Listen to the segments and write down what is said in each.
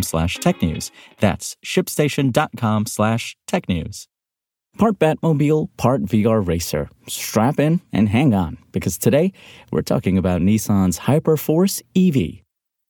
slash technews. That's shipstation.com slash technews. Part Batmobile, part VR racer. Strap in and hang on, because today we're talking about Nissan's Hyperforce EV.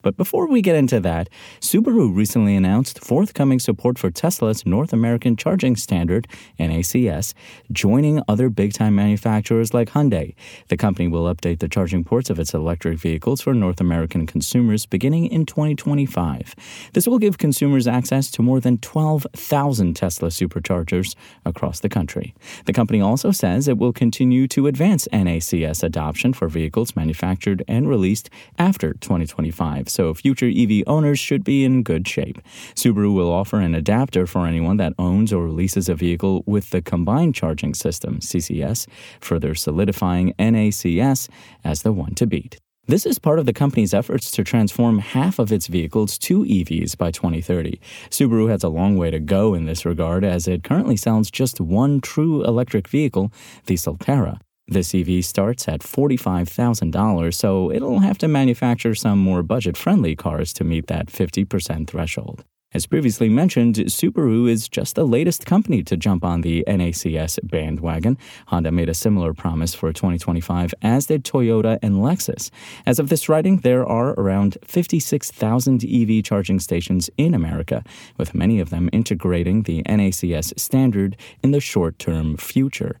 But before we get into that, Subaru recently announced forthcoming support for Tesla's North American Charging Standard, NACS, joining other big time manufacturers like Hyundai. The company will update the charging ports of its electric vehicles for North American consumers beginning in 2025. This will give consumers access to more than 12,000 Tesla superchargers across the country. The company also says it will continue to advance NACS adoption for vehicles manufactured and released after 2025 so future EV owners should be in good shape. Subaru will offer an adapter for anyone that owns or leases a vehicle with the combined charging system, CCS, further solidifying NACS as the one to beat. This is part of the company's efforts to transform half of its vehicles to EVs by 2030. Subaru has a long way to go in this regard as it currently sells just one true electric vehicle, the Solterra. This EV starts at $45,000, so it'll have to manufacture some more budget friendly cars to meet that 50% threshold. As previously mentioned, Subaru is just the latest company to jump on the NACS bandwagon. Honda made a similar promise for 2025, as did Toyota and Lexus. As of this writing, there are around 56,000 EV charging stations in America, with many of them integrating the NACS standard in the short term future.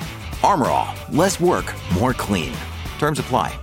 Armorall, less work, more clean. Terms apply.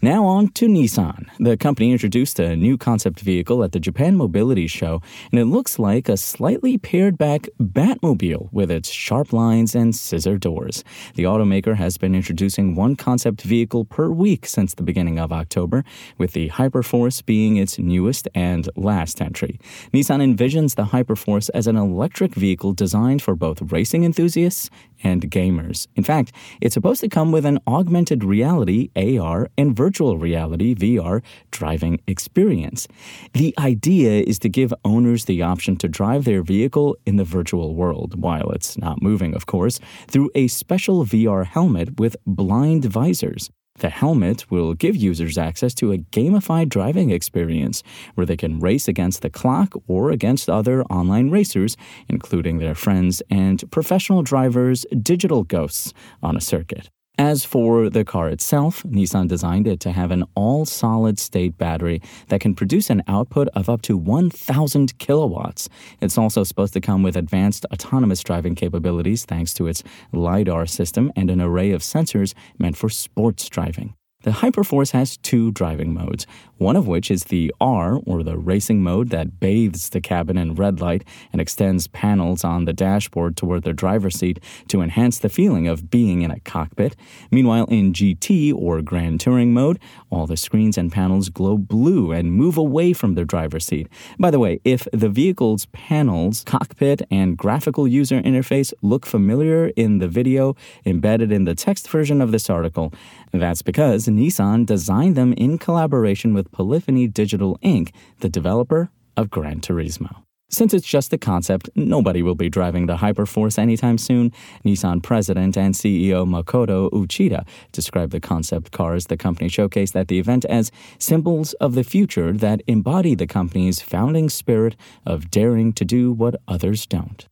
Now on to Nissan. The company introduced a new concept vehicle at the Japan Mobility Show, and it looks like a slightly pared back Batmobile with its sharp lines and scissor doors. The automaker has been introducing one concept vehicle per week since the beginning of October, with the Hyperforce being its newest and last entry. Nissan envisions the Hyperforce as an electric vehicle designed for both racing enthusiasts and gamers. In fact, it's supposed to come with an augmented reality, AR, and virtual reality, VR, driving experience. The idea is to give owners the option to drive their vehicle in the virtual world, while it's not moving, of course, through a special VR helmet with blind visors. The helmet will give users access to a gamified driving experience where they can race against the clock or against other online racers, including their friends and professional drivers, digital ghosts, on a circuit. As for the car itself, Nissan designed it to have an all solid state battery that can produce an output of up to 1,000 kilowatts. It's also supposed to come with advanced autonomous driving capabilities thanks to its LiDAR system and an array of sensors meant for sports driving. The Hyperforce has two driving modes, one of which is the R, or the racing mode, that bathes the cabin in red light and extends panels on the dashboard toward the driver's seat to enhance the feeling of being in a cockpit. Meanwhile, in GT, or Grand Touring mode, all the screens and panels glow blue and move away from the driver's seat. By the way, if the vehicle's panels, cockpit, and graphical user interface look familiar in the video embedded in the text version of this article, that's because Nissan designed them in collaboration with Polyphony Digital Inc., the developer of Gran Turismo. Since it's just a concept, nobody will be driving the Hyperforce anytime soon. Nissan president and CEO Makoto Uchida described the concept cars the company showcased at the event as symbols of the future that embody the company's founding spirit of daring to do what others don't.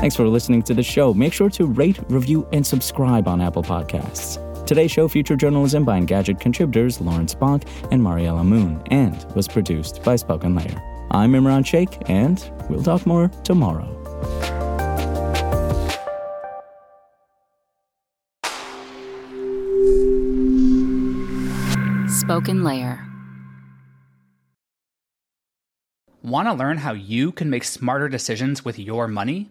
Thanks for listening to the show. Make sure to rate, review, and subscribe on Apple Podcasts. Today's show featured journalism by Engadget contributors Lawrence Bonk and Mariella Moon and was produced by Spoken Layer. I'm Imran Sheikh, and we'll talk more tomorrow. Spoken Layer. Want to learn how you can make smarter decisions with your money?